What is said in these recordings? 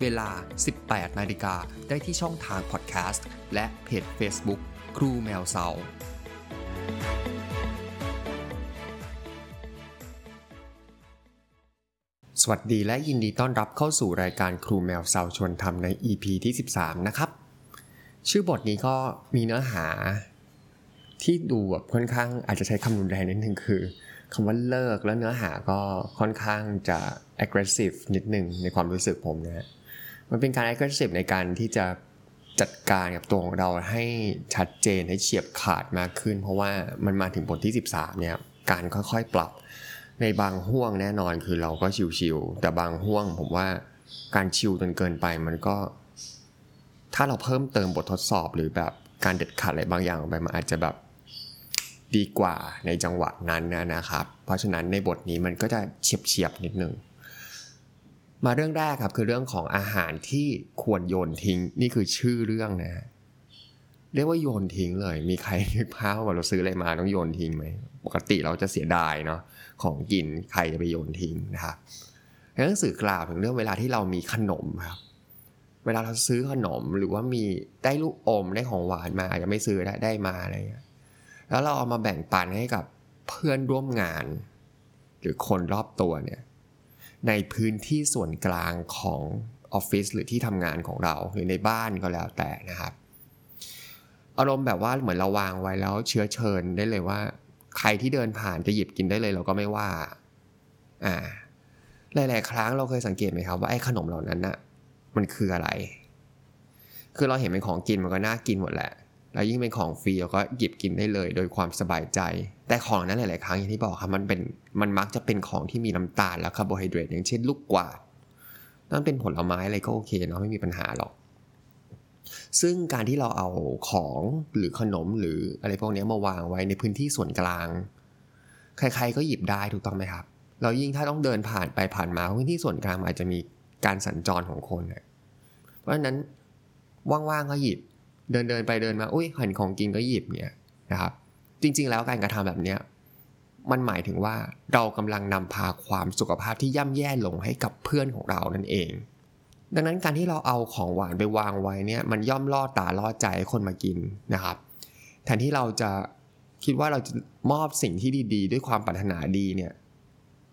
เวลา 18 นาฬิกาได้ที่ช่องทางพอดแคสต์และเพจ Facebook ครูแมวเซาสวัสดีและยินดีต้อนรับเข้าสู่รายการครูแมวเซาชวนทำใน EP ที่ 13 นะครับ ชื่อบทนี้ก็มีเนื้อหาที่ดูแบบค่อนข้างอาจจะใช้คำรุนแรงนิดนึงคือคำว่าเลิกแล้วเนื้อหาก็ค่อนข้างจะ aggressive นิดนึงในความรู้สึกผมนะ มันเป็นการ aggressive ในการที่จะจัดการกับตัวของเราให้ชัดเจนให้เฉียบขาดมากขึ้น เพราะว่ามันมาถึงบทที่ 13 เนี่ยการค่อยๆปรับในบางห่วงแน่นอนคือเราก็ชิวๆแต่บางห่วงผมว่าการชิวจนเกินไปมันก็ ถ้าเราเพิ่มเติมบททดสอบหรือแบบการเด็ดขาดอะไรบางอย่างไปมันอาจจะแบบดีกว่าในจังหวะนั้นนะครับ เพราะฉะนั้นในบทนี้มันก็จะเฉียบเฉียบนิดนึง มาเรื่องแรกครับคือเรื่องของอาหารที่ควรโยนทิ้ง นี่คือชื่อเรื่องนะ เรียกว่าโยนทิ้งเลย มีใครนึกภาพว่าเราซื้ออะไรมาต้องโยนทิ้งไหมปกติเราจะเสียดายเนาะของกินใครจะไปโยนทิ้งนะครับหนังสือกล่าวถึงเรื่องเวลาที่เรามีขนมครับ เวลาเราซื้อขนมหรือว่ามีได้ลูกอมได้ของหวานมาอาจจะไม่ซื้อได้ได้มาอะไรเงี้ยแล้วเราเอามาแบ่งปันให้กับเพื่อนร่วมงาน หรือคนรอบตัวเนี่ย ในพื้นที่ส่วนกลางของออฟฟิศหรือที่ทำงานของเราหรือในบ้านก็แล้วแต่นะครับ อารมณ์แบบว่าเหมือนเราวางไว้แล้วเชื้อเชิญได้เลยว่า ใครที่เดินผ่านจะหยิบกินได้เลยเราก็ไม่ว่าอ่าหลาย ๆ ครั้งเราเคยสังเกตไหมครับว่าไอ้ขนมเหล่านั้นน่ะมันคืออะไร คือเราเห็นเป็นของกินมันก็น่ากินหมดแหละ แล้วยิ่งเป็นของฟรีเราก็หยิบกินได้เลย โดยความสบายใจ แต่ของนั้นหลาย ๆ ครั้งอย่างที่บอกครับมันเป็นมันมักจะเป็นของที่มีน้ำตาลและคาร์โบไฮเดรตอย่างเช่นลูกกวาดนั่นเป็นผลไม้อะไรก็โอเคเนาะไม่มีปัญหาหรอก ซึ่งการที่เราเอาของหรือขนมหรืออะไรพวกนี้มาวางไว้ในพื้นที่ส่วนกลาง ใคร ๆ ก็หยิบได้ถูกต้องไหมครับเรายิ่งถ้าต้องเดินผ่านไปผ่านมาพื้นที่ส่วนกลางอาจจะมีการสัญจรของคนเพราะฉะนั้นว่างๆก็หยิบ เดินเดินไปเดินมาอุ้ยเหันของกินก็หยิบเนี่ยนะครับ จริง ๆ แล้วการกระทำแบบเนี้ยมันหมายถึงว่าเรากำลังนำพาความสุขภาพที่ย่ำแย่ลงให้กับเพื่อนของเรานั่นเอง ดังนั้นการที่เราเอาของหวานไปวางไว้เนี่ยมันย่อมล่อตาล่อใจให้คนมากินนะครับแทนที่เราจะคิดว่าเราจะมอบสิ่งที่ดี ๆ ด้วยความปรารถนาดีเนี่ย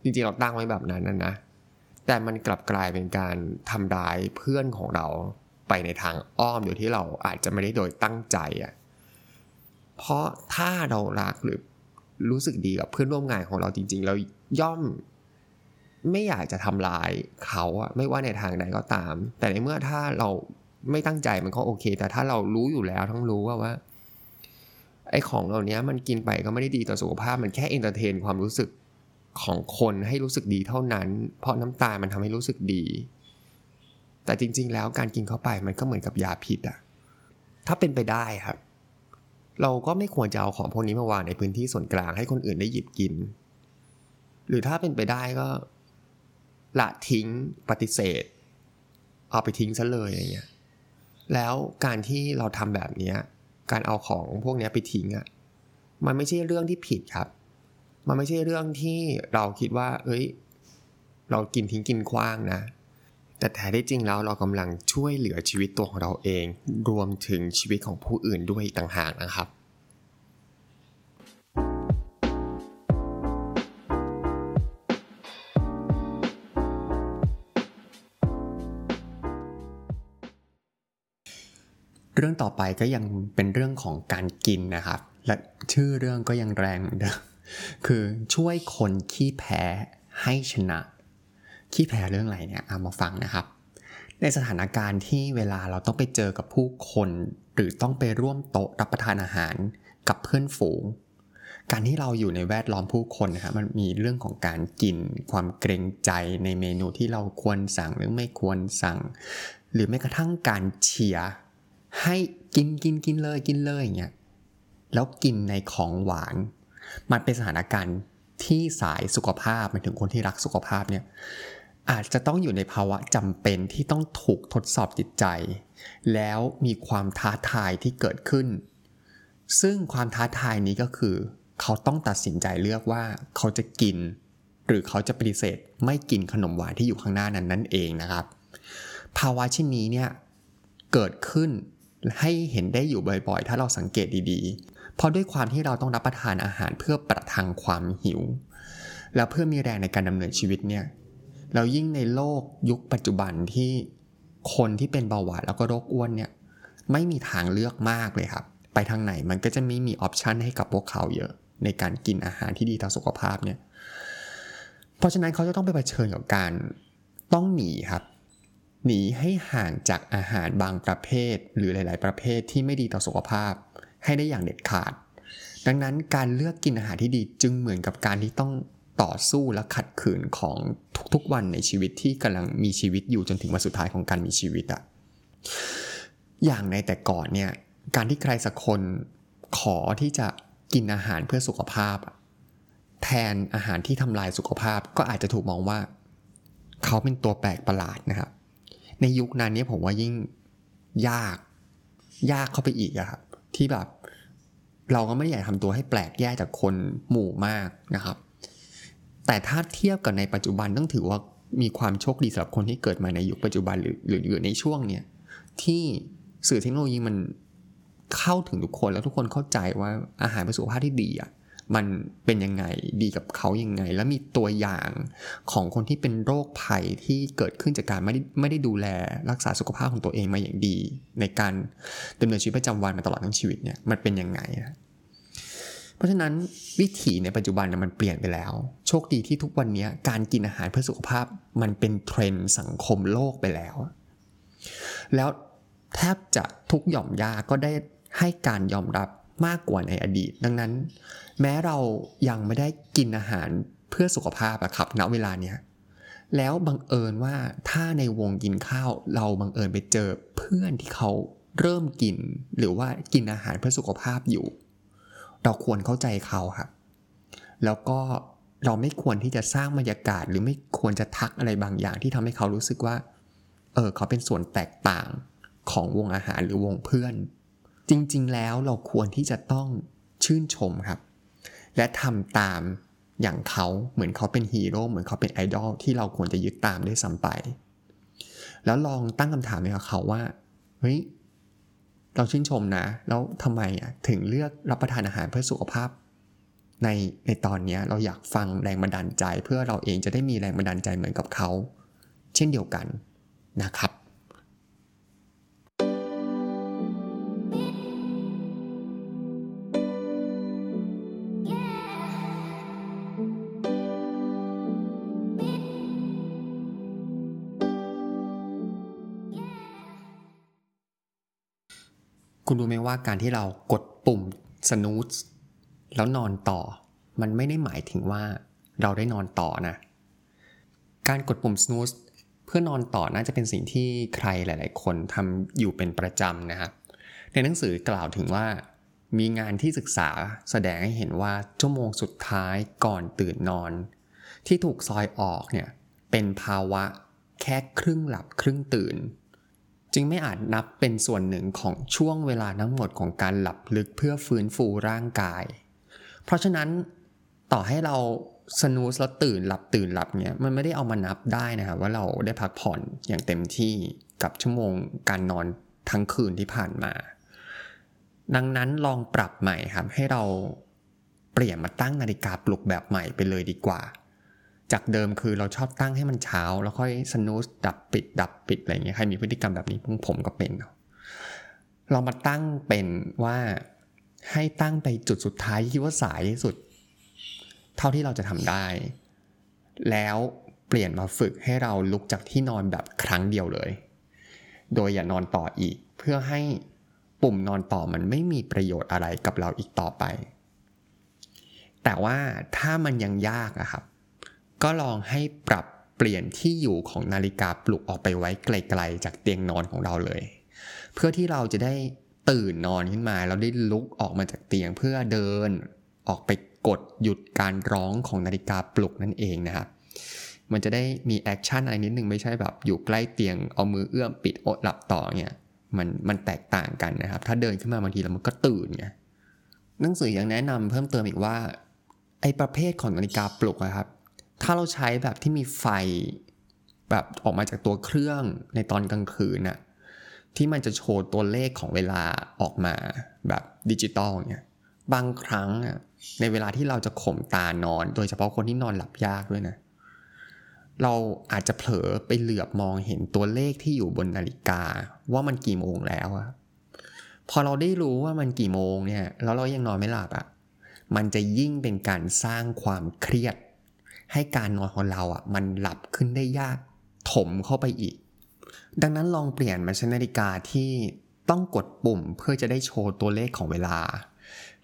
จริงๆเราตั้งไว้แบบนั้นนะแต่มันกลับกลายเป็นการทำร้ายเพื่อนของเรา ไปในทางอ้อมโดยที่เราอาจจะไม่ได้โดยตั้งใจอะเพราะถ้าเรารักหรือรู้สึกดีกับเพื่อนร่วมงานของเราจริง ๆ เราย่อมไม่อยากจะทำลายเขาอะไม่ว่าในทางใดก็ตาม แต่ในเมื่อถ้าเราไม่ตั้งใจมันก็โอเค แต่ถ้าเรารู้อยู่แล้วทั้งรู้ว่าว่าไอ้ของเหล่านี้มันกินไปก็ไม่ได้ดีต่อสุขภาพมันแค่ entertain ความรู้สึกของคนให้รู้สึกดีเท่านั้น เพราะน้ำตาลมันทำให้รู้สึกดี แต่จริง ๆ แล้วการกินเข้าไปมันก็เหมือนกับยาพิษอะถ้าเป็นไปได้ครับ เราก็ไม่ควรจะเอาของพวกนี้มาวางในพื้นที่ส่วนกลางให้คนอื่นได้หยิบกิน หรือถ้าเป็นไปได้ก็ละทิ้งปฏิเสธ เอาไปทิ้งซะเลยอย่างเงี้ยแล้วการที่เราทำแบบนี้การเอาของพวกนี้ไปทิ้งอะ่ะมันไม่ใช่เรื่องที่ผิดครับ มันไม่ใช่เรื่องที่เราคิดว่า เอ้ย เรากินทิ้งกินคว้างนะ แต่แท้ที่จริงแล้วเรากำลังช่วยเหลือชีวิตตัวของเราเอง รวมถึงชีวิตของผู้อื่นด้วยต่างหากนะครับเรื่องต่อไปก็ยังเป็นเรื่องของการกินนะครับ และชื่อเรื่องก็ยังแรงเหมือนเดิมคือช่วยคนขี้แพ้ให้ชนะ ขี้แพ้เรื่องอะไรเนี่ยเอามาฟังนะครับ ในสถานการณ์ที่เวลาเราต้องไปเจอกับผู้คน หรือต้องไปร่วมโต๊ะรับประทานอาหารกับเพื่อนฝูง การที่เราอยู่ในแวดล้อมผู้คนนะครับมันมีเรื่องของการกินความเกรงใจในเมนูที่เราควรสั่งหรือไม่ควรสั่ง หรือแม้กระทั่งการเชียร์ให้กินกินกินเลยกินเลยอย่างเงี้ยแล้วกินในของหวาน มันเป็นสถานการณ์ที่สายสุขภาพหมายถึงคนที่รักสุขภาพเนี่ย อาจจะต้องอยู่ในภาวะจำเป็นที่ต้องถูกทดสอบจิตใจ แล้วมีความท้าทายที่เกิดขึ้น ซึ่งความท้าทายนี้ก็คือ เขาต้องตัดสินใจเลือกว่าเขาจะกิน หรือเขาจะปฏิเสธไม่กินขนมหวานที่อยู่ข้างหน้านั้นนั่นเองนะครับ ภาวะเช่นนี้เนี่ยเกิดขึ้นให้เห็นได้อยู่บ่อยๆ ถ้าเราสังเกตดีๆ เพราะด้วยความที่เราต้องรับประทานอาหารเพื่อประทังความหิว แล้วเพื่อมีแรงในการดำเนินชีวิตเนี่ย เรายิ่งในโลกยุคปัจจุบันที่คนที่เป็นเบาหวานแล้วก็โรคอ้วนเนี่ยไม่มีทางเลือกมากเลยครับ ไปทางไหนมันก็จะไม่มีออปชันให้กับพวกเขาเยอะ ในการกินอาหารที่ดีต่อสุขภาพเนี่ย เพราะฉะนั้นเขาจะต้องไปเผชิญกับการต้องหนีครับ หนีให้ห่างจากอาหารบางประเภท หรือหลาย ๆ ประเภทที่ไม่ดีต่อสุขภาพ ให้ได้อย่างเด็ดขาด ดังนั้นการเลือกกินอาหารที่ดีจึงเหมือนกับการที่ต้อง ต่อสู้และขัดขืนของทุกๆวันในชีวิตที่กำลังมีชีวิตอยู่จนถึงวันสุดท้ายของการมีชีวิตอะอย่างในแต่ก่อนเนี่ยการที่ใครสักคนขอที่จะกินอาหารเพื่อสุขภาพ แทนอาหารที่ทำลายสุขภาพก็อาจจะถูกมองว่า เขาเป็นตัวแปลกประหลาดนะครับ ในยุคนั้นนี่ยผมว่ายิ่งยากยากเข้าไปอีกอะครับที่แบบ เราก็ไม่อยากทำตัวให้แปลกแยกจากคนหมู่มากนะครับ แต่ถ้าเทียบกับในปัจจุบันต้องถือว่ามีความโชคดีสำหรับคนที่เกิดมาในยุคปัจจุบันหรือหรืออยู่ในช่วงเนี้ยที่สื่อเทคโนโลยีมันเข้าถึงทุกคนแล้วทุกคนเข้าใจว่าอาหารเป็นสุขภาพที่ดีอะมันเป็นยังไงดีกับเขายังไง แล้วมีตัวอย่างของคนที่เป็นโรคภัยที่เกิดขึ้นจากการไม่ได้ไม่ได้ดูแลรักษาสุขภาพของตัวเองมาอย่างดี ในการดำเนินชีวิตประจำวันมาตลอดทั้งชีวิตเนี่ยมันเป็นยังไง เพราะฉะนั้นวิถีในปัจจุบันมันเปลี่ยนไปแล้ว โชคดีที่ทุกวันนี้การกินอาหารเพื่อสุขภาพมันเป็นเทรนด์สังคมโลกไปแล้ว แล้วแทบจะทุกหย่อมยาก็ได้ให้การยอมรับมากกว่าในอดีต ดังนั้น แม้เรายังไม่ได้กินอาหารเพื่อสุขภาพอะครับณเวลาเนี้ยแล้วบังเอิญว่าถ้าในวงกินข้าวเราบังเอิญไปเจอเพื่อนที่เขาเริ่มกิน หรือว่ากินอาหารเพื่อสุขภาพอยู่ เราควรเข้าใจเขาครับ แล้วก็เราไม่ควรที่จะสร้างบรรยากาศ หรือไม่ควรจะทักอะไรบางอย่างที่ทำให้เขารู้สึกว่า เออเขาเป็นส่วนแตกต่างของวงอาหารหรือวงเพื่อน จริง ๆ แล้วเราควรที่จะต้องชื่นชมครับ และทำตามอย่างเขาเหมือนเขาเป็นฮีโร่เหมือนเขาเป็นไอดอลที่เราควรจะยึดตามด้วยซ้ำไป แล้วลองตั้งคำถามให้กับเขาว่าเฮ้ย เราชื่นชมนะ แล้วทำไมอะถึงเลือกรับประทานอาหารเพื่อสุขภาพ ในในตอนนี้เราอยากฟังแรงบันดาลใจ เพื่อเราเองจะได้มีแรงบันดาลใจเหมือนกับเขา เช่นเดียวกันนะครับ ว่าการที่เรากดปุ่ม snooze แล้วนอนต่อ มันไม่ได้หมายถึงว่าเราได้นอนต่อนะ การกดปุ่ม snooze เพื่อนอนต่อน่าจะเป็นสิ่งที่ใครหลาย ๆ คนทำอยู่เป็นประจำนะครับ ในหนังสือกล่าวถึงว่ามีงานที่ศึกษาแสดงให้เห็นว่าชั่วโมงสุดท้ายก่อนตื่นนอน ที่ถูกซอยออกเนี่ยเป็นภาวะแค่ครึ่งหลับครึ่งตื่น จึงไม่อาจนับเป็นส่วนหนึ่งของช่วงเวลาทั้งหมดของการหลับลึกเพื่อฟื้นฟูร่างกาย เพราะฉะนั้นต่อให้เราสนูสแล้วตื่นหลับตื่นหลับเนี่ยมันไม่ได้เอามานับได้นะครับว่าเราได้พักผ่อนอย่างเต็มที่กับชั่วโมงการนอนทั้งคืนที่ผ่านมา ดังนั้นลองปรับใหม่ครับให้เราเปลี่ยนมาตั้งนาฬิกาปลุกแบบใหม่ไปเลยดีกว่า จากเดิมคือเราชอบตั้งให้มันเช้า แล้วค่อยสนุสดับปิด ดับปิดอะไรเงี้ยใครมีพฤติกรรมแบบนี้พวกผมก็เป็นเรามาตั้งเป็นว่าให้ตั้งไปจุดสุดท้ายที่คิดว่าสายที่สุด เท่าที่เราจะทำได้ แล้วเปลี่ยนมาฝึกให้เราลุกจากที่นอนแบบครั้งเดียวเลย โดยอย่านอนต่ออีก เพื่อให้ปุ่มนอนต่อมันไม่มีประโยชน์อะไรกับเราอีกต่อไป แต่ว่าถ้ามันยังยากอะครับ ก็ลองให้ปรับเปลี่ยนที่อยู่ของนาฬิกาปลุกออกไปไว้ไไกลๆจากเตียงนอนของเราเลย เพื่อที่เราจะได้ตื่นนอนขึ้นมาแล้วได้ลุกออกมาจากเตียงเพื่อเดินออกไปกดหยุดการร้องของนาฬิกาปลุกนั่นเองนะครับมันจะได้มี action อะไรนิดนึงไม่ใช่แบบอยู่ใกล้เตียงเอามือเอื้อมปิดแล้วหลับต่อเนี่ยมันมันแตกต่างกันนะครับ ถ้าเดินขึ้นมาบางทีแล้วมันก็ตื่นไงหนังสือยังแนะนำเพิ่มเติมอีกว่าไอประเภทของนาฬิกาปลุกนะครับ ถ้าเราใช้แบบที่มีไฟแบบออกมาจากตัวเครื่องในตอนกลางคืนน่ะที่มันจะโชว์ตัวเลขของเวลาออกมาแบบดิจิตอลเนี่ยบางครั้งอะในเวลาที่เราจะข่มตานอน โดยเฉพาะคนที่นอนหลับยากด้วยนะ เราอาจจะเผลอไปเหลือบมองเห็นตัวเลขที่อยู่บนนาฬิกาว่ามันกี่โมงแล้วอะพอเราได้รู้ว่ามันกี่โมงเนี่ยแล้วเรายังนอนไม่หลับอะมันจะยิ่งเป็นการสร้างความเครียด ให้การนอนของเราอะมันหลับขึ้นได้ยากถมเข้าไปอีก ดังนั้นลองเปลี่ยนมาใช้นาฬิกาที่ต้องกดปุ่มเพื่อจะได้โชว์ตัวเลขของเวลา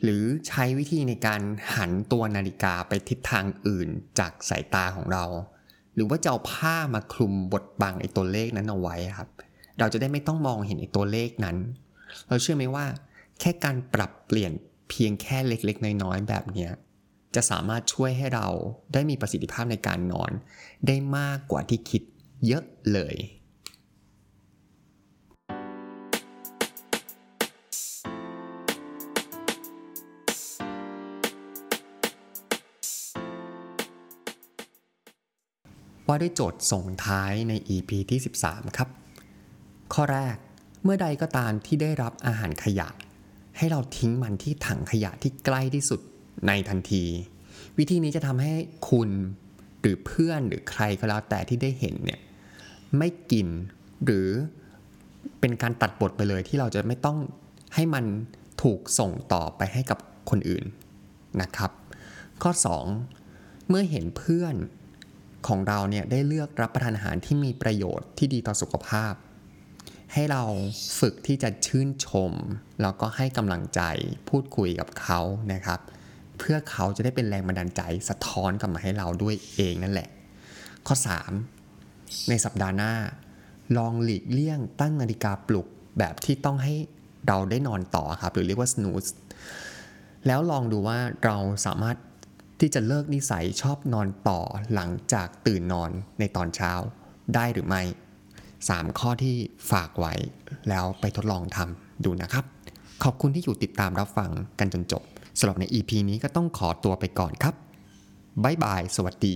หรือใช้วิธีในการหันตัวนาฬิกาไปทิศทางอื่นจากสายตาของเรา หรือว่าจะเอาผ้ามาคลุมบดบังไอ้ตัวเลขนั้นเอาไว้ครับ เราจะได้ไม่ต้องมองเห็นไอ้ตัวเลขนั้น เราเชื่อไหมว่า แค่การปรับเปลี่ยนเพียงแค่เล็กๆ น้อยๆแบบเนี้ย จะสามารถช่วยให้เราได้มีประสิทธิภาพในการนอน ได้มากกว่าที่คิดเยอะเลย ว่าด้วยโจทย์ส่งท้ายใน EP ที่ 13 ครับ ข้อแรกเมื่อใดก็ตามที่ได้รับอาหารขยะ ให้เราทิ้งมันที่ถังขยะที่ใกล้ที่สุด ในทันที วิธีนี้จะทำให้คุณหรือเพื่อนหรือใครก็แล้วแต่ที่ได้เห็นเนี่ยไม่กินหรือเป็นการตัดบทไปเลยที่เราจะไม่ต้องให้มันถูกส่งต่อไปให้กับคนอื่นนะครับ ข้อ 2 เมื่อเห็นเพื่อนของเราเนี่ยได้เลือกรับประทานอาหารที่มีประโยชน์ที่ดีต่อสุขภาพ ให้เราฝึกที่จะชื่นชม แล้วก็ให้กำลังใจพูดคุยกับเขานะครับ เพื่อเขาจะได้เป็นแรงบันดาลใจสะท้อนกลับมาให้เราด้วยเองนั่นแหละ ข้อ 3 ในสัปดาห์หน้า ลองหลีกเลี่ยงตั้งนาฬิกาปลุกแบบที่ต้องให้เราได้นอนต่อครับ หรือเรียกว่า snooze แล้วลองดูว่าเราสามารถที่จะเลิกนิสัยชอบนอนต่อหลังจากตื่นนอนในตอนเช้าได้หรือไม่ 3 ข้อที่ฝากไว้ แล้วไปทดลองทำดูนะครับ ขอบคุณที่อยู่ติดตามรับฟังกันจนจบ สำหรับใน EP นี้ก็ต้องขอตัวไปก่อนครับบ๊ายบาย สวัสดี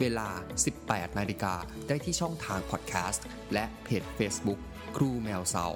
เวลา 18 นาฬิกาได้ที่ช่องทางพอดแคสต์และเพจ Facebook ครูแมวเสา